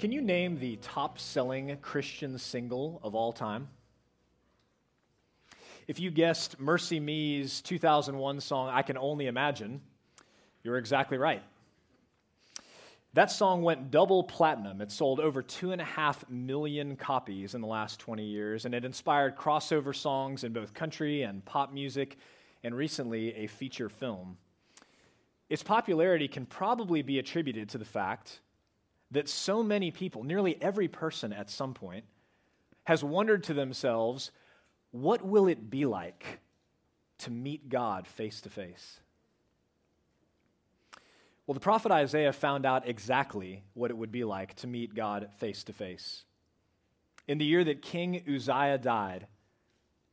Can you name the top selling Christian single of all time? If you guessed MercyMe's 2001 song, I Can Only Imagine, you're exactly right. That song went double platinum. It sold over two and a half million copies in the last 20 years, and it inspired crossover songs in both country and pop music, and recently a feature film. Its popularity can probably be attributed to the fact that so many people, nearly every person at some point, has wondered to themselves, what will it be like to meet God face to face? Well, the prophet Isaiah found out exactly what it would be like to meet God face to face. In the year that King Uzziah died,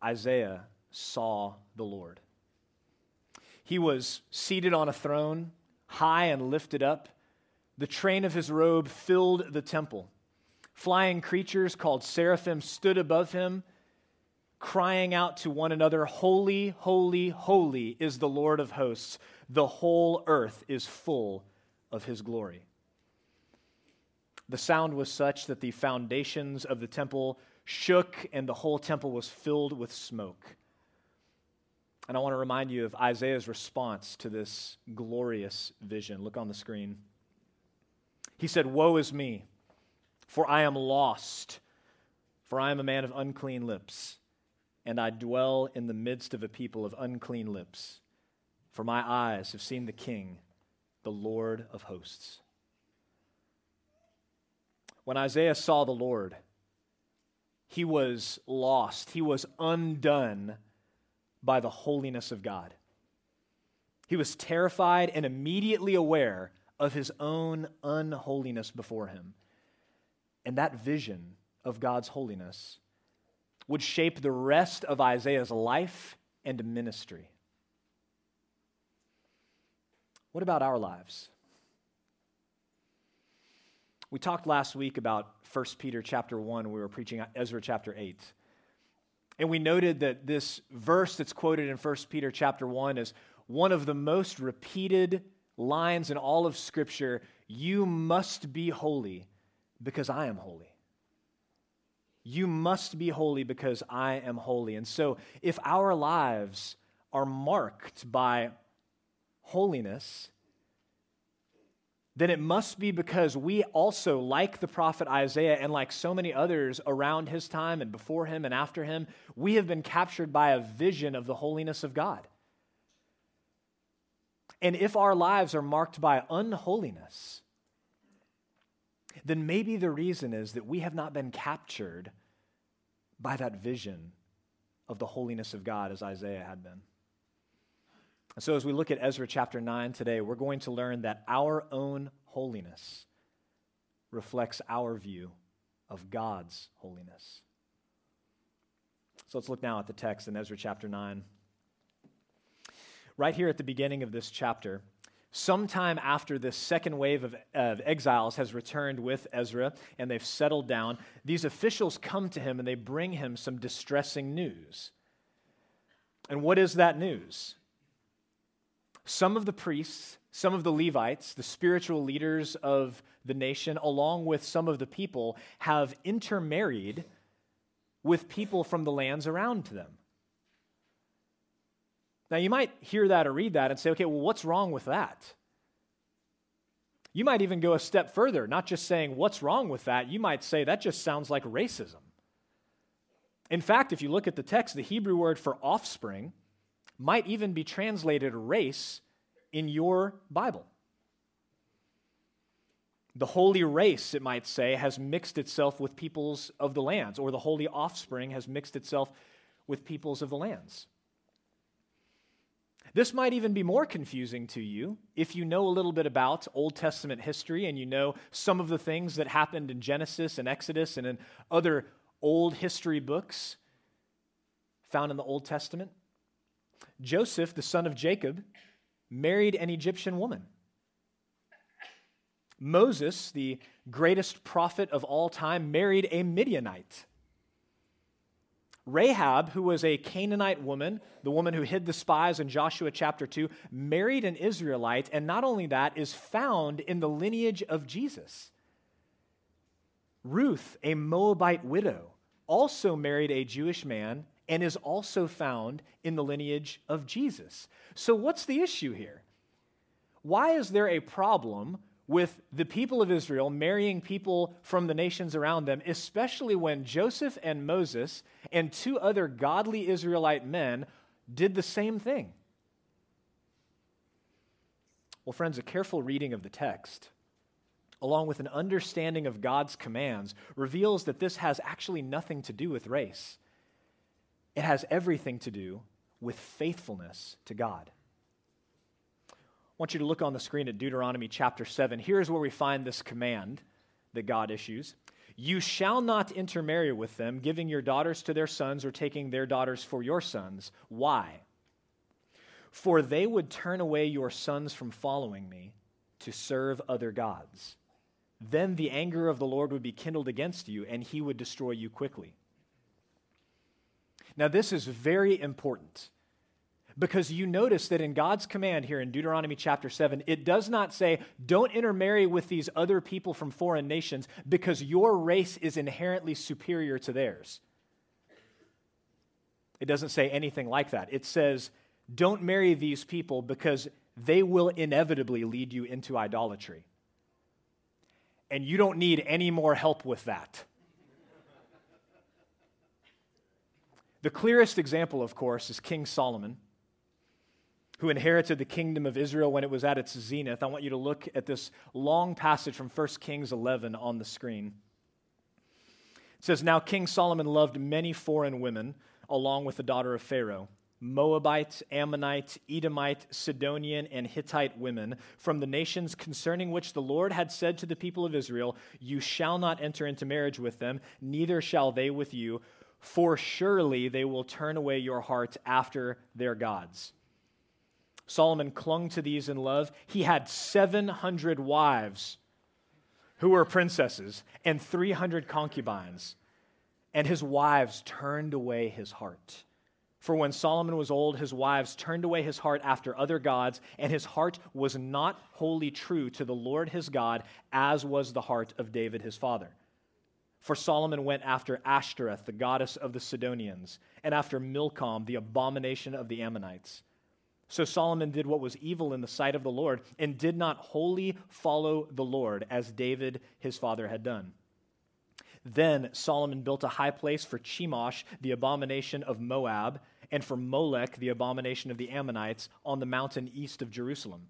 Isaiah saw the Lord. He was seated on a throne, high and lifted up the train of his robe filled the temple. Flying creatures called seraphim stood above him, crying out to one another, Holy, holy, holy is the Lord of hosts. The whole earth is full of his glory. The sound was such that the foundations of the temple shook and the whole temple was filled with smoke. And I want to remind you of Isaiah's response to this glorious vision. Look on the screen. He said, Woe is me, for I am lost, for I am a man of unclean lips, and I dwell in the midst of a people of unclean lips. For my eyes have seen the King, the Lord of hosts. When Isaiah saw the Lord, he was lost, he was undone by the holiness of God. He was terrified and immediately aware of his own unholiness before him. And that vision of God's holiness would shape the rest of Isaiah's life and ministry. What about our lives? We talked last week about 1 Peter chapter 1. We were preaching Ezra chapter 8. And we noted that this verse that's quoted in 1 Peter chapter 1 is one of the most repeated lines in all of Scripture you must be holy because I am holy. You must be holy because I am holy. And so, if our lives are marked by holiness, then it must be because we also, like the prophet Isaiah and like so many others around his time and before him and after him, we have been captured by a vision of the holiness of God. And if our lives are marked by unholiness, then maybe the reason is that we have not been captured by that vision of the holiness of God as Isaiah had been. And so, as we look at Ezra chapter 9 today, we're going to learn that our own holiness reflects our view of God's holiness. So, let's look now at the text in Ezra chapter 9 right here at the beginning of this chapter, sometime after this second wave of, of, exiles has returned with Ezra and they've settled down, these officials come to him and they bring him some distressing news. And what is that news? Some of the priests, some of the Levites, the spiritual leaders of the nation, along with some of the people, have intermarried with people from the lands around them. Now, you might hear that or read that and say, okay, well, what's wrong with that? You might even go a step further, not just saying, what's wrong with that? You might say, that just sounds like racism. In fact, if you look at the text, the Hebrew word for offspring might even be translated race in your Bible. The holy race, it might say, has mixed itself with peoples of the lands, or the holy offspring has mixed itself with peoples of the lands. This might even be more confusing to you if you know a little bit about Old Testament history and you know some of the things that happened in Genesis and Exodus and in other old history books found in the Old Testament. Joseph, the son of Jacob, married an Egyptian woman. Moses, the greatest prophet of all time, married a Midianite. Rahab, who was a Canaanite woman, the woman who hid the spies in Joshua chapter 2, married an Israelite, and not only that, is found in the lineage of Jesus. Ruth, a Moabite widow, also married a Jewish man and is also found in the lineage of Jesus. So, what's the issue here? Why is there a problem with the people of Israel marrying people from the nations around them, especially when Joseph and Moses and two other godly Israelite men did the same thing? Well, friends, a careful reading of the text, along with an understanding of God's commands, reveals that this has actually nothing to do with race. It has everything to do with faithfulness to God. Want you to look on the screen at Deuteronomy chapter 7. Here's where we find this command that God issues You shall not intermarry with them, giving your daughters to their sons or taking their daughters for your sons. Why? For they would turn away your sons from following me to serve other gods. Then the anger of the Lord would be kindled against you, and he would destroy you quickly. Now, this is very important because you notice that in God's command here in Deuteronomy chapter 7, it does not say, don't intermarry with these other people from foreign nations because your race is inherently superior to theirs. It doesn't say anything like that. It says, don't marry these people because they will inevitably lead you into idolatry. And you don't need any more help with that. The clearest example, of course, is King Solomon who inherited the kingdom of Israel when it was at its zenith. I want you to look at this long passage from 1 Kings 11 on the screen. It says, Now King Solomon loved many foreign women, along with the daughter of Pharaoh. Moabite, Ammonite, Edomite, Sidonian, and Hittite women from the nations concerning which the Lord had said to the people of Israel, You shall not enter into marriage with them, neither shall they with you, for surely they will turn away your heart after their gods. Solomon clung to these in love. He had 700 wives who were princesses and 300 concubines, and his wives turned away his heart. For when Solomon was old, his wives turned away his heart after other gods, and his heart was not wholly true to the Lord his God, as was the heart of David his father. For Solomon went after Ashtoreth, the goddess of the Sidonians, and after Milcom, the abomination of the Ammonites. So Solomon did what was evil in the sight of the Lord and did not wholly follow the Lord as David his father had done. Then Solomon built a high place for Chemosh, the abomination of Moab, and for Molech, the abomination of the Ammonites, on the mountain east of Jerusalem.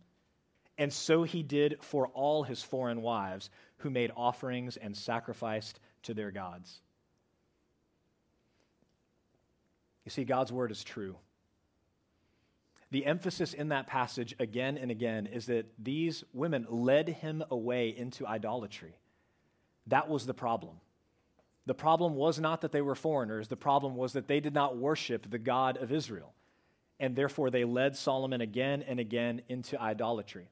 And so he did for all his foreign wives, who made offerings and sacrificed to their gods. You see, God's word is true the emphasis in that passage again and again is that these women led him away into idolatry. That was the problem. The problem was not that they were foreigners, the problem was that they did not worship the God of Israel. And therefore, they led Solomon again and again into idolatry.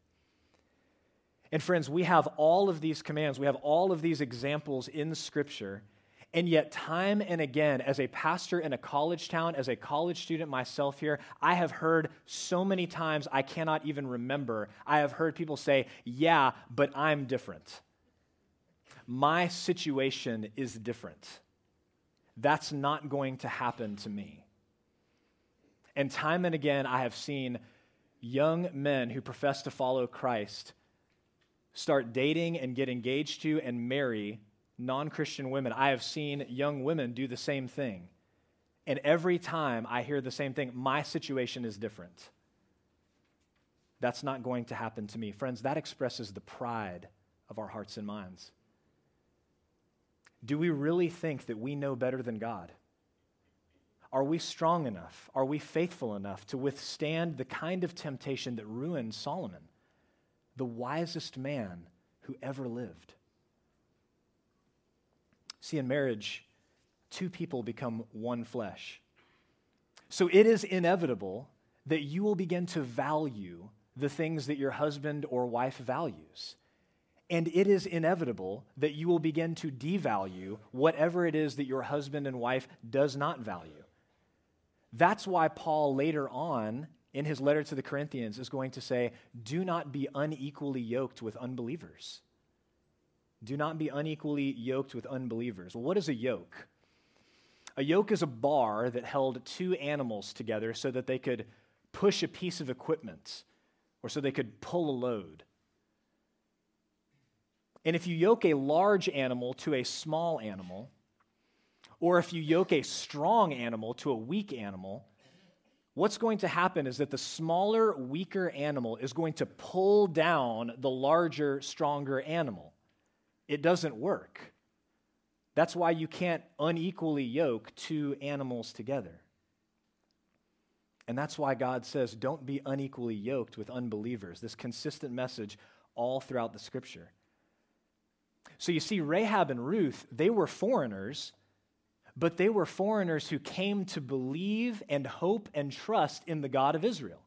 And friends, we have all of these commands, we have all of these examples in Scripture and yet, time and again, as a pastor in a college town, as a college student myself here, I have heard so many times I cannot even remember. I have heard people say, Yeah, but I'm different. My situation is different. That's not going to happen to me. And time and again, I have seen young men who profess to follow Christ start dating and get engaged to and marry non Christian women. I have seen young women do the same thing. And every time I hear the same thing, my situation is different. That's not going to happen to me. Friends, that expresses the pride of our hearts and minds. Do we really think that we know better than God? Are we strong enough? Are we faithful enough to withstand the kind of temptation that ruined Solomon, the wisest man who ever lived? See, in marriage, two people become one flesh. So it is inevitable that you will begin to value the things that your husband or wife values. And it is inevitable that you will begin to devalue whatever it is that your husband and wife does not value. That's why Paul later on in his letter to the Corinthians is going to say, Do not be unequally yoked with unbelievers. Do not be unequally yoked with unbelievers. Well, what is a yoke? A yoke is a bar that held two animals together so that they could push a piece of equipment or so they could pull a load. And if you yoke a large animal to a small animal, or if you yoke a strong animal to a weak animal, what's going to happen is that the smaller, weaker animal is going to pull down the larger, stronger animal. It doesn't work. That's why you can't unequally yoke two animals together. And that's why God says, don't be unequally yoked with unbelievers. This consistent message all throughout the scripture. So you see, Rahab and Ruth, they were foreigners, but they were foreigners who came to believe and hope and trust in the God of Israel.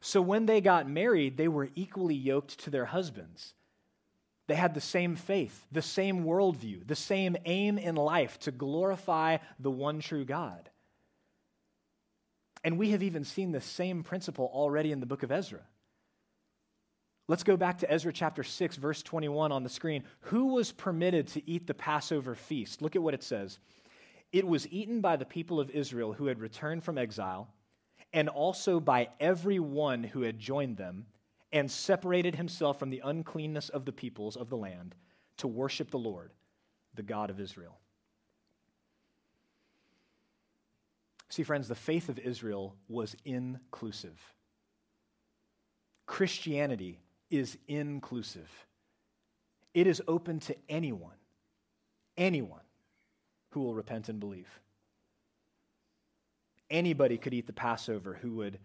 So when they got married, they were equally yoked to their husbands. They had the same faith, the same worldview, the same aim in life to glorify the one true God. And we have even seen the same principle already in the book of Ezra. Let's go back to Ezra chapter 6, verse 21 on the screen. Who was permitted to eat the Passover feast? Look at what it says. It was eaten by the people of Israel who had returned from exile, and also by every one who had joined them and separated himself from the uncleanness of the peoples of the land to worship the Lord, the God of Israel. See, friends, the faith of Israel was inclusive. Christianity is inclusive. It is open to anyone, anyone who will repent and believe. Anybody could eat the Passover who would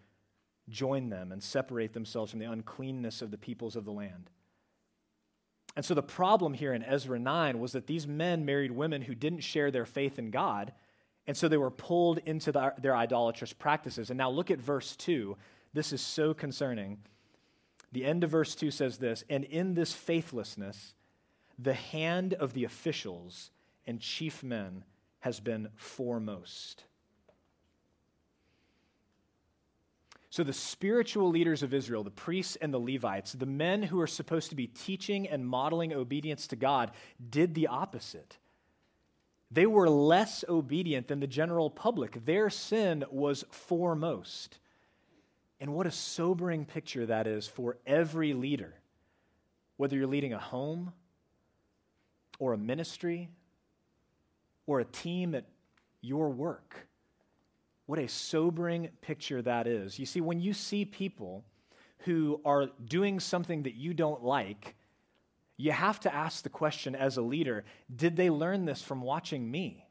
join them and separate themselves from the uncleanness of the peoples of the land. And so the problem here in Ezra 9 was that these men married women who didn't share their faith in God, and so they were pulled into the, their idolatrous practices. And now look at verse 2. This is so concerning. The end of verse 2 says this And in this faithlessness, the hand of the officials and chief men has been foremost. So, the spiritual leaders of Israel, the priests and the Levites, the men who are supposed to be teaching and modeling obedience to God, did the opposite. They were less obedient than the general public. Their sin was foremost. And what a sobering picture that is for every leader, whether you're leading a home or a ministry or a team at your work. What a sobering picture that is. You see, when you see people who are doing something that you don't like, you have to ask the question as a leader did they learn this from watching me?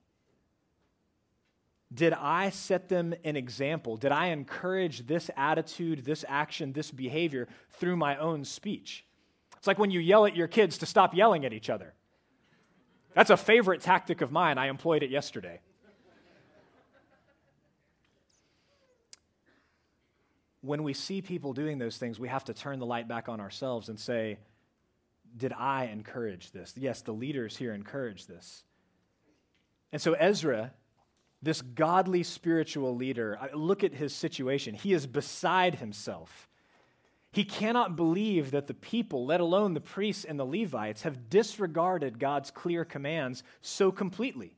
Did I set them an example? Did I encourage this attitude, this action, this behavior through my own speech? It's like when you yell at your kids to stop yelling at each other. That's a favorite tactic of mine. I employed it yesterday. When we see people doing those things, we have to turn the light back on ourselves and say, Did I encourage this? Yes, the leaders here encourage this. And so, Ezra, this godly spiritual leader, look at his situation. He is beside himself. He cannot believe that the people, let alone the priests and the Levites, have disregarded God's clear commands so completely.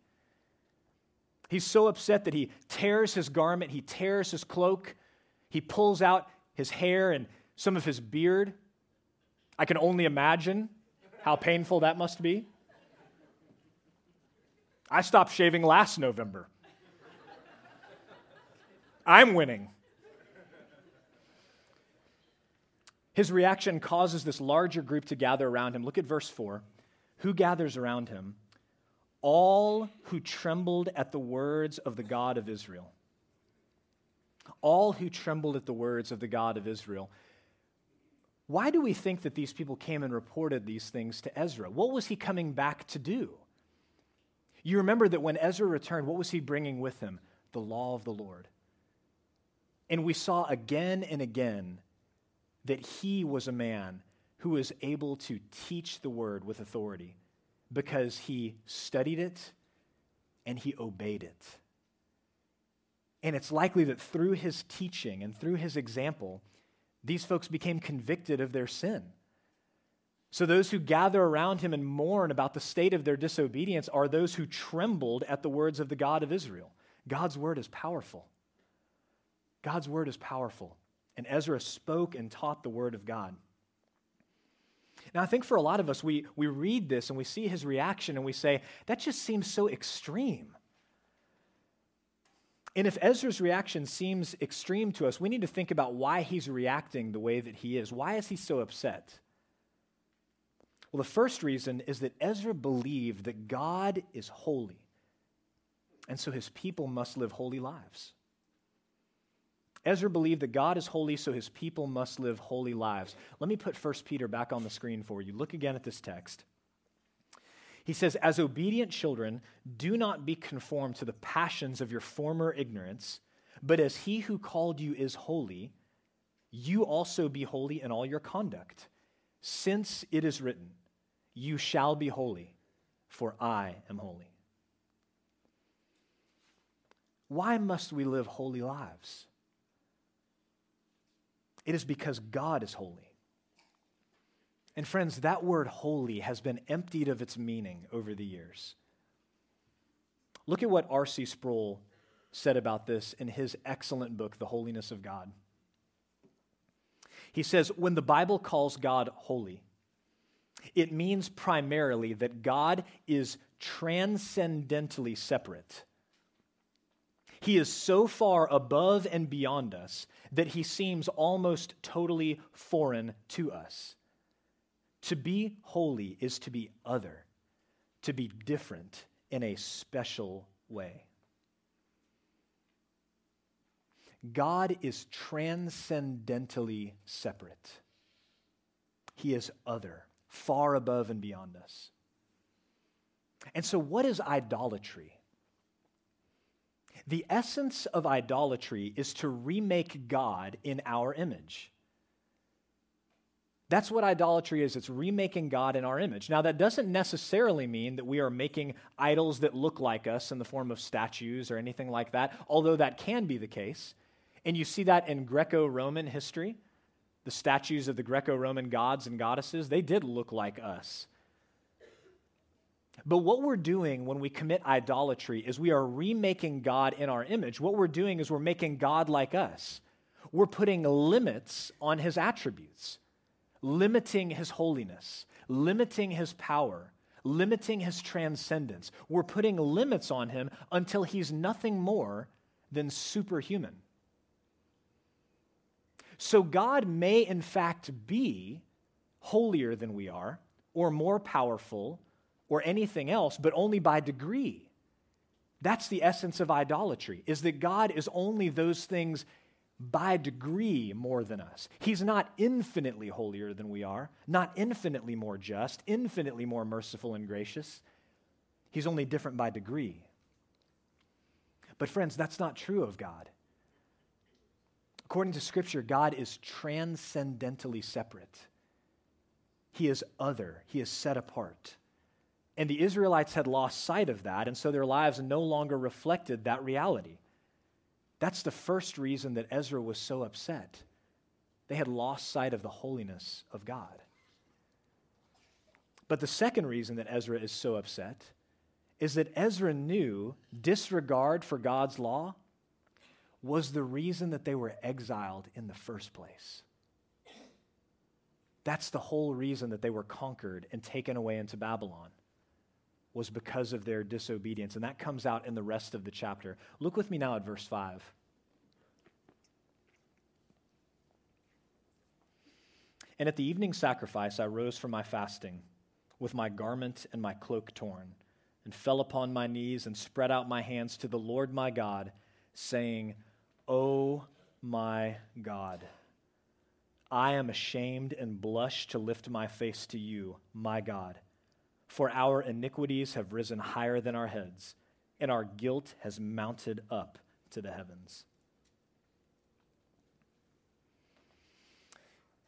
He's so upset that he tears his garment, he tears his cloak, he pulls out his hair and some of his beard. I can only imagine how painful that must be. I stopped shaving last November. I'm winning. His reaction causes this larger group to gather around him. Look at verse 4. Who gathers around him? all who trembled at the words of the God of Israel. All who trembled at the words of the God of Israel. Why do we think that these people came and reported these things to Ezra? What was he coming back to do? You remember that when Ezra returned, what was he bringing with him? The law of the Lord. And we saw again and again that he was a man who was able to teach the word with authority because he studied it and he obeyed it. And it's likely that through his teaching and through his example, these folks became convicted of their sin. So, those who gather around him and mourn about the state of their disobedience are those who trembled at the words of the God of Israel. God's word is powerful. God's word is powerful. And Ezra spoke and taught the word of God. Now, I think for a lot of us, we, we read this and we see his reaction and we say, that just seems so extreme. And if Ezra's reaction seems extreme to us, we need to think about why he's reacting the way that he is. Why is he so upset? Well, the first reason is that Ezra believed that God is holy, and so his people must live holy lives. Ezra believed that God is holy, so his people must live holy lives. Let me put 1 Peter back on the screen for you. Look again at this text. He says, As obedient children, do not be conformed to the passions of your former ignorance, but as he who called you is holy, you also be holy in all your conduct, since it is written, You shall be holy, for I am holy. Why must we live holy lives? It is because God is holy. And friends, that word holy has been emptied of its meaning over the years. Look at what R.C. Sproul said about this in his excellent book, The Holiness of God. He says, When the Bible calls God holy, it means primarily that God is transcendentally separate he is so far above and beyond us that he seems almost totally foreign to us. To be holy is to be other, to be different in a special way. God is transcendentally separate. He is other, far above and beyond us. And so, what is idolatry? The essence of idolatry is to remake God in our image. That's what idolatry is. It's remaking God in our image. Now, that doesn't necessarily mean that we are making idols that look like us in the form of statues or anything like that, although that can be the case. And you see that in Greco Roman history. The statues of the Greco Roman gods and goddesses, they did look like us. But what we're doing when we commit idolatry is we are remaking God in our image. What we're doing is we're making God like us. We're putting limits on his attributes, limiting his holiness, limiting his power, limiting his transcendence. We're putting limits on him until he's nothing more than superhuman. So God may, in fact, be holier than we are, or more powerful or anything else, but only by degree. That's the essence of idolatry, is that God is only those things by degree more than us. He's not infinitely holier than we are, not infinitely more just, infinitely more merciful and gracious. He's only different by degree. But, friends, that's not true of God. According to Scripture, God is transcendentally separate. He is other, He is set apart. And the Israelites had lost sight of that, and so their lives no longer reflected that reality. That's the first reason that Ezra was so upset. They had lost sight of the holiness of God. But the second reason that Ezra is so upset is that Ezra knew disregard for God's law was the reason that they were exiled in the first place. That's the whole reason that they were conquered and taken away into Babylon was because of their disobedience. And that comes out in the rest of the chapter. Look with me now at verse 5. And at the evening sacrifice, I rose from my fasting with my garment and my cloak torn. and fell upon my knees and spread out my hands to the Lord my God, saying, O my God, I am ashamed and blush to lift my face to you, my God. For our iniquities have risen higher than our heads, and our guilt has mounted up to the heavens.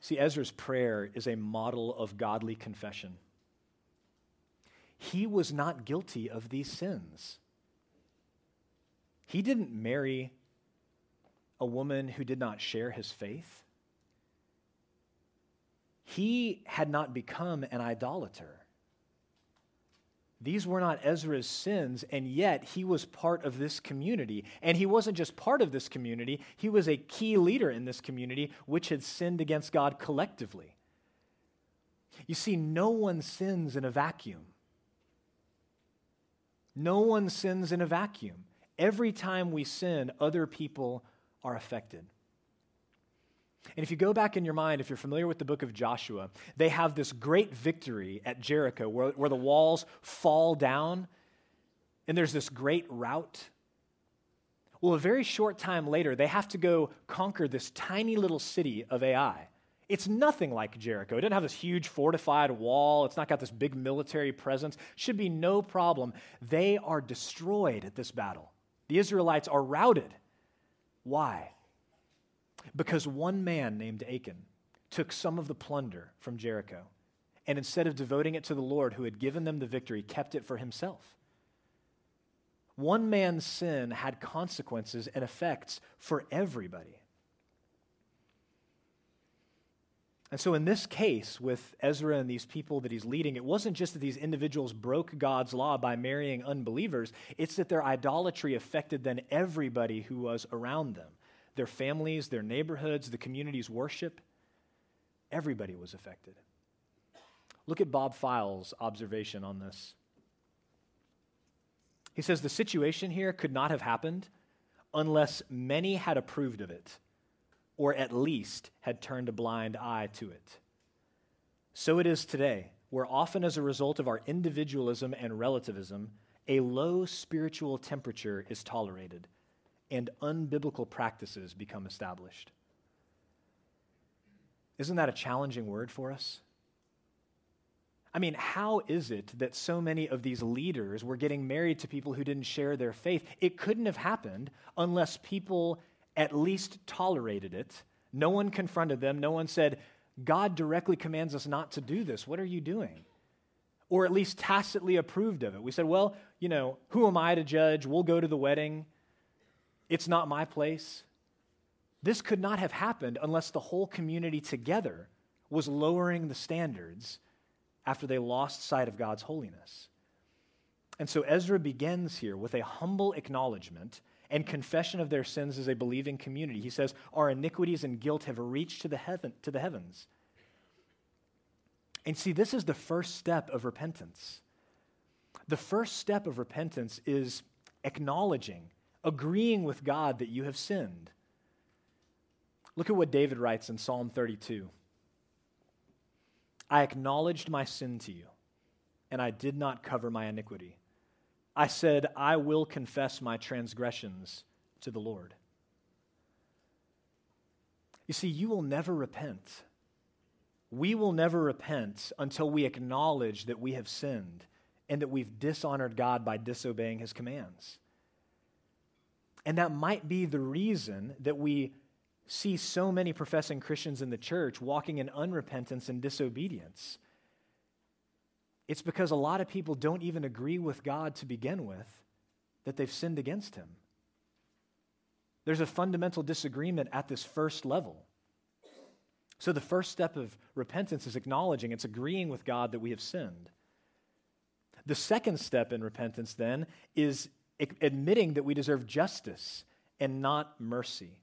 See, Ezra's prayer is a model of godly confession. He was not guilty of these sins. He didn't marry a woman who did not share his faith. He had not become an idolater. These were not Ezra's sins, and yet he was part of this community. And he wasn't just part of this community, he was a key leader in this community, which had sinned against God collectively. You see, no one sins in a vacuum. No one sins in a vacuum. Every time we sin, other people are affected. And if you go back in your mind, if you're familiar with the book of Joshua, they have this great victory at Jericho where, where the walls fall down and there's this great rout. Well, a very short time later, they have to go conquer this tiny little city of Ai. It's nothing like Jericho. It doesn't have this huge fortified wall. It's not got this big military presence. Should be no problem. They are destroyed at this battle. The Israelites are routed. Why? Because one man named Achan took some of the plunder from Jericho and instead of devoting it to the Lord who had given them the victory, kept it for himself. One man's sin had consequences and effects for everybody. And so, in this case, with Ezra and these people that he's leading, it wasn't just that these individuals broke God's law by marrying unbelievers, it's that their idolatry affected then everybody who was around them their families, their neighborhoods, the community's worship. Everybody was affected. Look at Bob Fyall's observation on this. He says the situation here could not have happened unless many had approved of it, or at least had turned a blind eye to it. So it is today, where often as a result of our individualism and relativism, a low spiritual temperature is tolerated and unbiblical practices become established. Isn't that a challenging word for us? I mean, how is it that so many of these leaders were getting married to people who didn't share their faith? It couldn't have happened unless people at least tolerated it. No one confronted them. No one said, God directly commands us not to do this. What are you doing? Or at least tacitly approved of it. We said, well, you know, who am I to judge? We'll go to the wedding. It's not my place. This could not have happened unless the whole community together was lowering the standards after they lost sight of God's holiness. And so Ezra begins here with a humble acknowledgement and confession of their sins as a believing community. He says, Our iniquities and guilt have reached to the, heaven, to the heavens. And see, this is the first step of repentance. The first step of repentance is acknowledging agreeing with God that you have sinned. Look at what David writes in Psalm 32 I acknowledged my sin to you, and I did not cover my iniquity. I said, I will confess my transgressions to the Lord. You see, you will never repent. We will never repent until we acknowledge that we have sinned and that we've dishonored God by disobeying his commands. And that might be the reason that we see so many professing Christians in the church walking in unrepentance and disobedience. It's because a lot of people don't even agree with God to begin with that they've sinned against Him. There's a fundamental disagreement at this first level. So, the first step of repentance is acknowledging, it's agreeing with God that we have sinned. The second step in repentance, then, is admitting that we deserve justice and not mercy.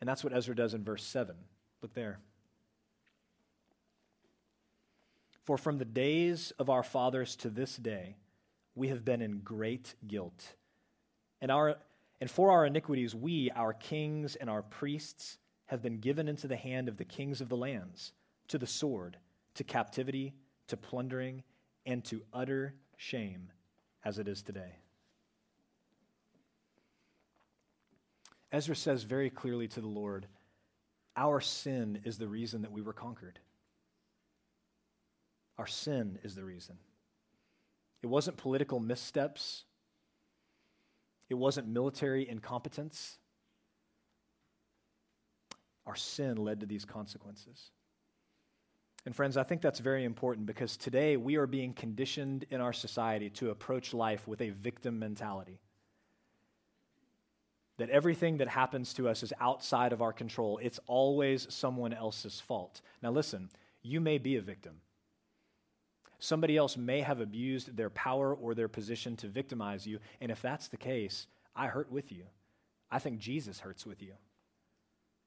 And that's what Ezra does in verse 7. Look there. For from the days of our fathers to this day, we have been in great guilt. And, our, and for our iniquities, we, our kings and our priests, have been given into the hand of the kings of the lands, to the sword, to captivity, to plundering, and to utter shame as it is today. Ezra says very clearly to the Lord, Our sin is the reason that we were conquered. Our sin is the reason. It wasn't political missteps, it wasn't military incompetence. Our sin led to these consequences. And, friends, I think that's very important because today we are being conditioned in our society to approach life with a victim mentality. That everything that happens to us is outside of our control, it's always someone else's fault. Now, listen, you may be a victim. Somebody else may have abused their power or their position to victimize you. And if that's the case, I hurt with you. I think Jesus hurts with you.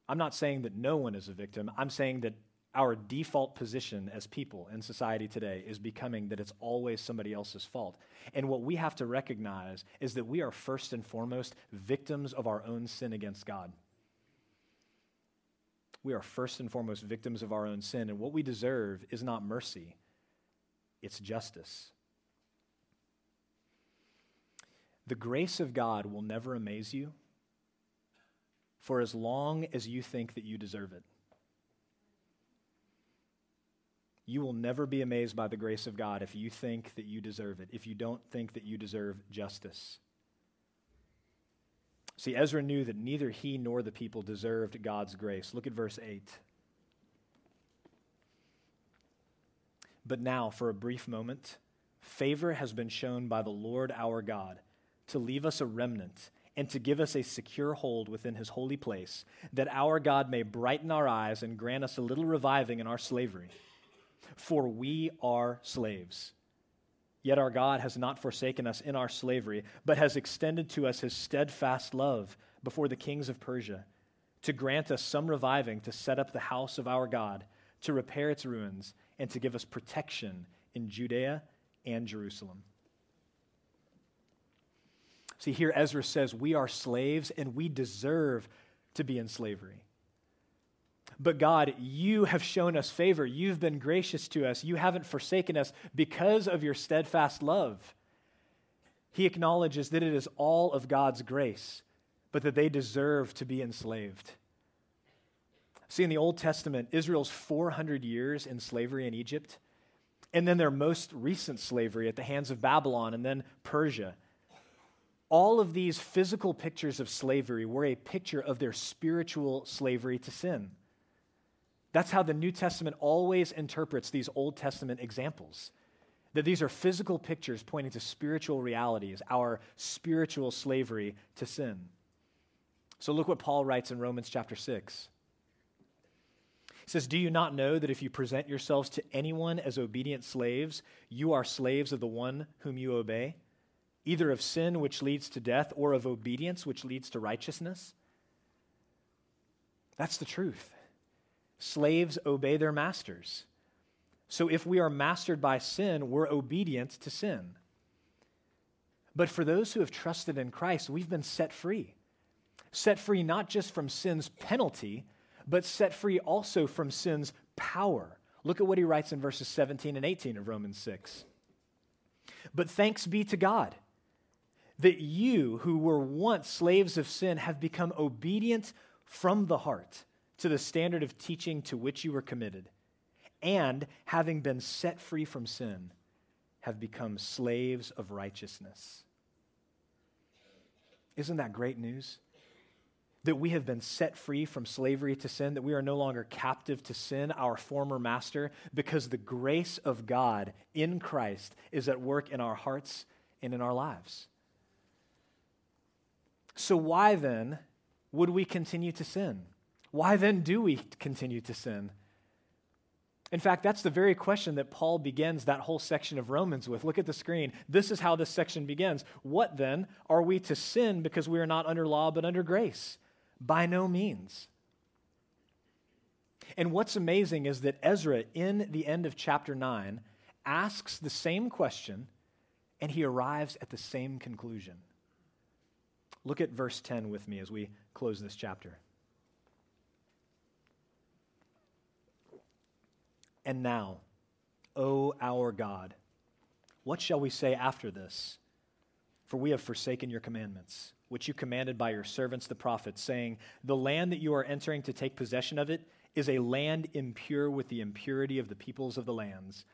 I'm not saying that no one is a victim. I'm saying that our default position as people in society today is becoming that it's always somebody else's fault. And what we have to recognize is that we are first and foremost victims of our own sin against God. We are first and foremost victims of our own sin, and what we deserve is not mercy, it's justice. The grace of God will never amaze you for as long as you think that you deserve it. You will never be amazed by the grace of God if you think that you deserve it, if you don't think that you deserve justice. See, Ezra knew that neither he nor the people deserved God's grace. Look at verse 8. But now, for a brief moment, favor has been shown by the Lord our God to leave us a remnant and to give us a secure hold within his holy place, that our God may brighten our eyes and grant us a little reviving in our slavery for we are slaves. Yet our God has not forsaken us in our slavery, but has extended to us his steadfast love before the kings of Persia, to grant us some reviving to set up the house of our God, to repair its ruins, and to give us protection in Judea and Jerusalem. See, here Ezra says we are slaves and we deserve to be in slavery. But God, you have shown us favor. You've been gracious to us. You haven't forsaken us because of your steadfast love. He acknowledges that it is all of God's grace, but that they deserve to be enslaved. See, in the Old Testament, Israel's 400 years in slavery in Egypt, and then their most recent slavery at the hands of Babylon and then Persia. All of these physical pictures of slavery were a picture of their spiritual slavery to sin. That's how the New Testament always interprets these Old Testament examples. That these are physical pictures pointing to spiritual realities, our spiritual slavery to sin. So look what Paul writes in Romans chapter 6. He says, Do you not know that if you present yourselves to anyone as obedient slaves, you are slaves of the one whom you obey, either of sin, which leads to death, or of obedience, which leads to righteousness? That's the truth. Slaves obey their masters. So if we are mastered by sin, we're obedient to sin. But for those who have trusted in Christ, we've been set free. Set free not just from sin's penalty, but set free also from sin's power. Look at what he writes in verses 17 and 18 of Romans 6. But thanks be to God that you, who were once slaves of sin, have become obedient from the heart to the standard of teaching to which you were committed, and having been set free from sin, have become slaves of righteousness. Isn't that great news? That we have been set free from slavery to sin, that we are no longer captive to sin, our former master, because the grace of God in Christ is at work in our hearts and in our lives. So, why then would we continue to sin? Why then do we continue to sin? In fact, that's the very question that Paul begins that whole section of Romans with. Look at the screen. This is how this section begins. What then? Are we to sin because we are not under law but under grace? By no means. And what's amazing is that Ezra, in the end of chapter 9, asks the same question and he arrives at the same conclusion. Look at verse 10 with me as we close this chapter. And now, O our God, what shall we say after this? For we have forsaken your commandments, which you commanded by your servants the prophets, saying, The land that you are entering to take possession of it is a land impure with the impurity of the peoples of the lands,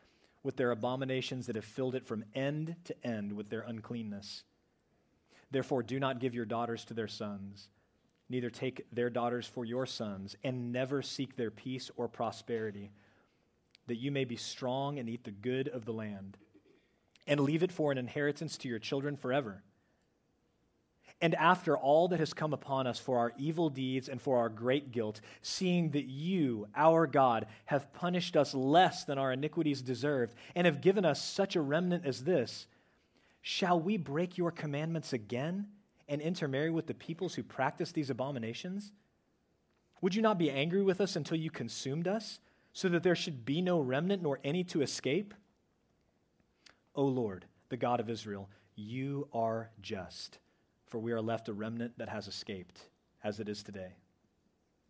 with their abominations that have filled it from end to end with their uncleanness. Therefore, do not give your daughters to their sons, neither take their daughters for your sons, and never seek their peace or prosperity, that you may be strong and eat the good of the land and leave it for an inheritance to your children forever. And after all that has come upon us for our evil deeds and for our great guilt, seeing that you, our God, have punished us less than our iniquities deserved, and have given us such a remnant as this, shall we break your commandments again and intermarry with the peoples who practice these abominations? Would you not be angry with us until you consumed us, so that there should be no remnant nor any to escape? O Lord, the God of Israel, you are just, for we are left a remnant that has escaped, as it is today.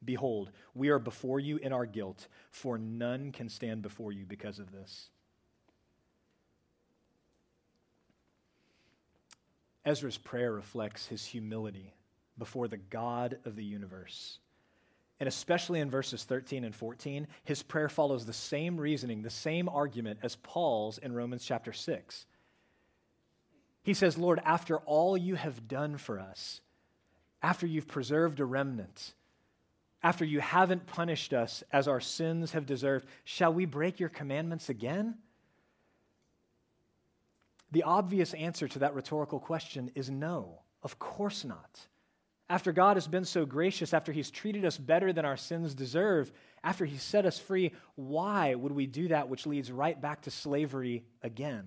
Behold, we are before you in our guilt, for none can stand before you because of this. Ezra's prayer reflects his humility before the God of the universe. And especially in verses 13 and 14, his prayer follows the same reasoning, the same argument as Paul's in Romans chapter 6. He says, Lord, after all you have done for us, after you've preserved a remnant, after you haven't punished us as our sins have deserved, shall we break your commandments again? The obvious answer to that rhetorical question is no, of course not. After God has been so gracious, after He's treated us better than our sins deserve, after He set us free, why would we do that which leads right back to slavery again?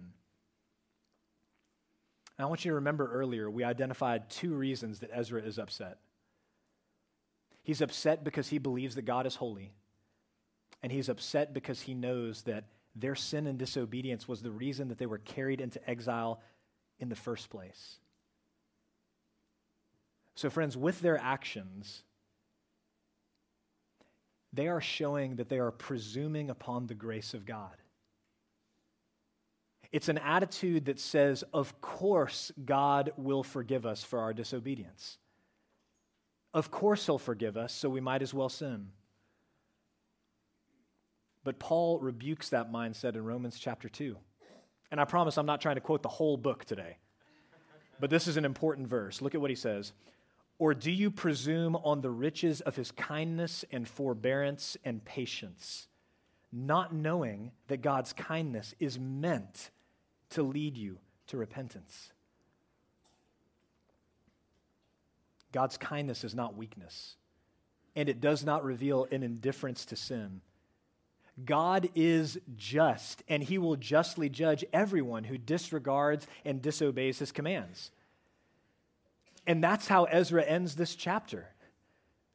And I want you to remember earlier, we identified two reasons that Ezra is upset. He's upset because he believes that God is holy, and he's upset because he knows that their sin and disobedience was the reason that they were carried into exile in the first place. So, friends, with their actions, they are showing that they are presuming upon the grace of God. It's an attitude that says, of course, God will forgive us for our disobedience. Of course, He'll forgive us, so we might as well sin. But Paul rebukes that mindset in Romans chapter 2. And I promise I'm not trying to quote the whole book today, but this is an important verse. Look at what he says. Or do you presume on the riches of his kindness and forbearance and patience, not knowing that God's kindness is meant to lead you to repentance? God's kindness is not weakness, and it does not reveal an indifference to sin. God is just, and he will justly judge everyone who disregards and disobeys his commands. And that's how Ezra ends this chapter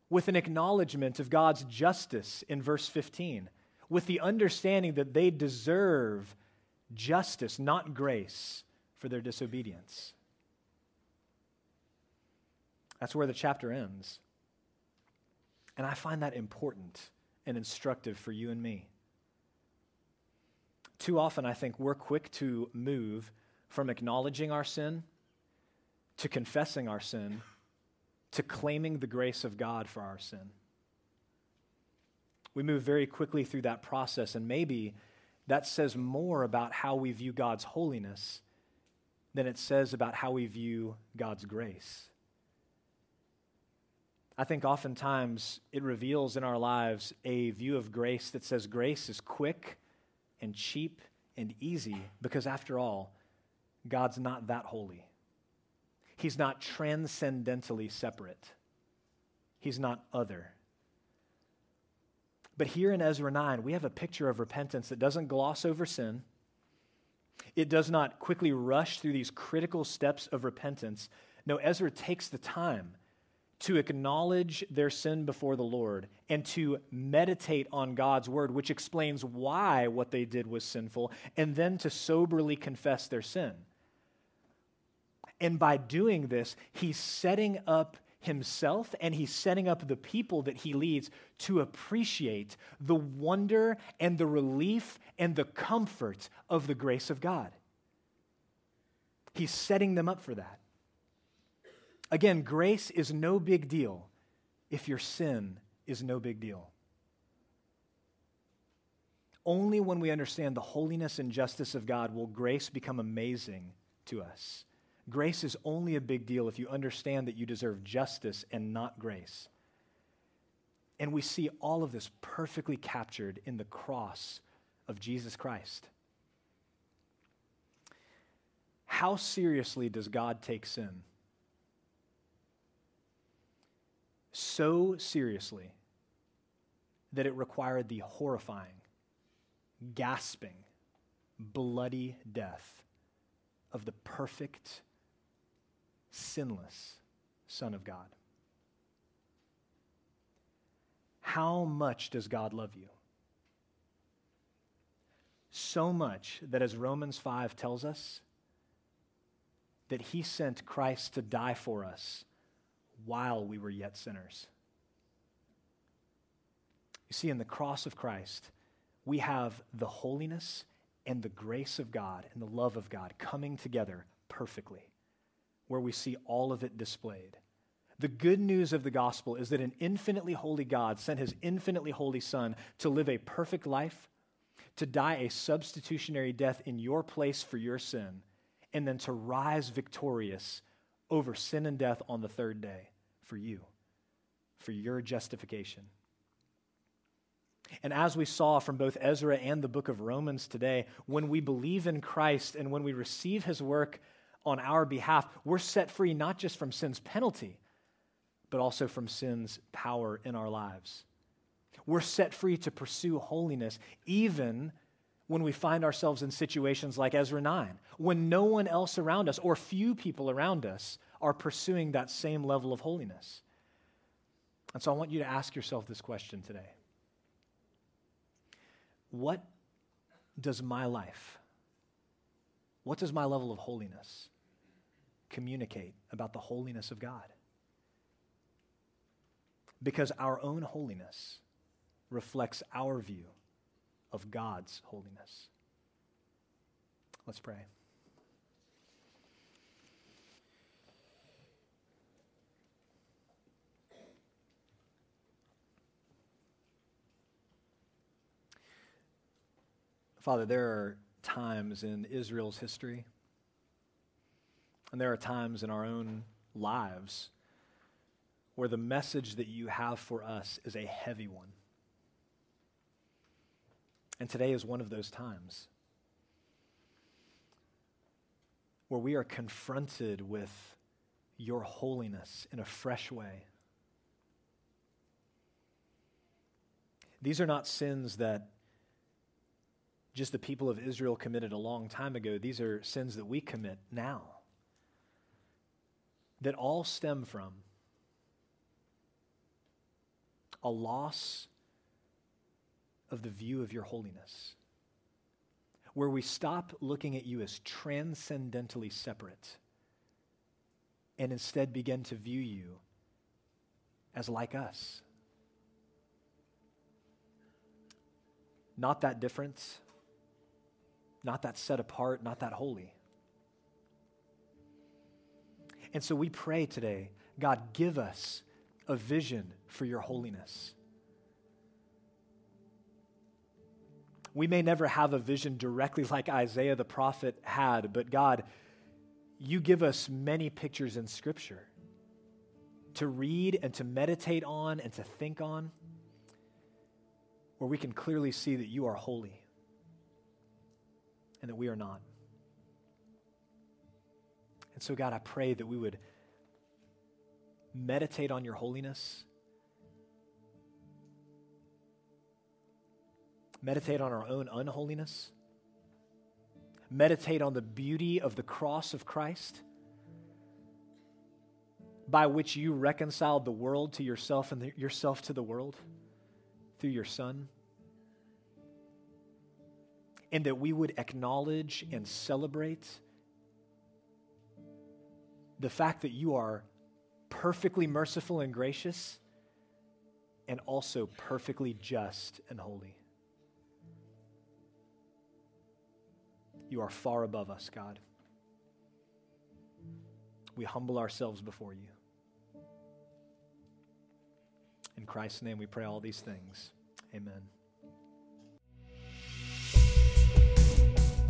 with an acknowledgement of God's justice in verse 15, with the understanding that they deserve justice, not grace, for their disobedience. That's where the chapter ends. And I find that important and instructive for you and me. Too often, I think we're quick to move from acknowledging our sin to confessing our sin, to claiming the grace of God for our sin. We move very quickly through that process, and maybe that says more about how we view God's holiness than it says about how we view God's grace. I think oftentimes it reveals in our lives a view of grace that says grace is quick and cheap and easy because, after all, God's not that holy. He's not transcendentally separate, he's not other. But here in Ezra 9, we have a picture of repentance that doesn't gloss over sin. It does not quickly rush through these critical steps of repentance. No, Ezra takes the time to acknowledge their sin before the Lord and to meditate on God's word, which explains why what they did was sinful, and then to soberly confess their sin. And by doing this, he's setting up himself and he's setting up the people that he leads to appreciate the wonder and the relief and the comfort of the grace of God. He's setting them up for that. Again, grace is no big deal if your sin is no big deal. Only when we understand the holiness and justice of God will grace become amazing to us. Grace is only a big deal if you understand that you deserve justice and not grace. And we see all of this perfectly captured in the cross of Jesus Christ. How seriously does God take sin? So seriously that it required the horrifying, gasping, bloody death of the perfect, sinless Son of God. How much does God love you? So much that, as Romans 5 tells us, that he sent Christ to die for us while we were yet sinners. You see, in the cross of Christ, we have the holiness and the grace of God and the love of God coming together perfectly, where we see all of it displayed. The good news of the gospel is that an infinitely holy God sent his infinitely holy Son to live a perfect life, to die a substitutionary death in your place for your sin, and then to rise victorious over sin and death on the third day for you, for your justification. And as we saw from both Ezra and the book of Romans today, when we believe in Christ and when we receive his work on our behalf, we're set free not just from sin's penalty, but also from sin's power in our lives. We're set free to pursue holiness, even when we find ourselves in situations like Ezra 9, when no one else around us or few people around us are pursuing that same level of holiness. And so I want you to ask yourself this question today What does my life, what does my level of holiness communicate about the holiness of God? Because our own holiness reflects our view of God's holiness. Let's pray. Father, there are times in Israel's history, and there are times in our own lives where the message that you have for us is a heavy one. And today is one of those times where we are confronted with your holiness in a fresh way. These are not sins that just the people of Israel committed a long time ago. These are sins that we commit now that all stem from a loss of the view of your holiness, where we stop looking at you as transcendentally separate and instead begin to view you as like us. Not that different, not that set apart, not that holy. And so we pray today, God, give us a vision for your holiness. We may never have a vision directly like Isaiah the prophet had, but God, you give us many pictures in Scripture to read and to meditate on and to think on, where we can clearly see that you are holy and that we are not. And so, God, I pray that we would meditate on your holiness meditate on our own unholiness, meditate on the beauty of the cross of Christ, by which you reconciled the world to yourself and the, yourself to the world through your Son. And that we would acknowledge and celebrate the fact that you are perfectly merciful and gracious and also perfectly just and holy. You are far above us, God. We humble ourselves before you. In Christ's name, we pray all these things. Amen.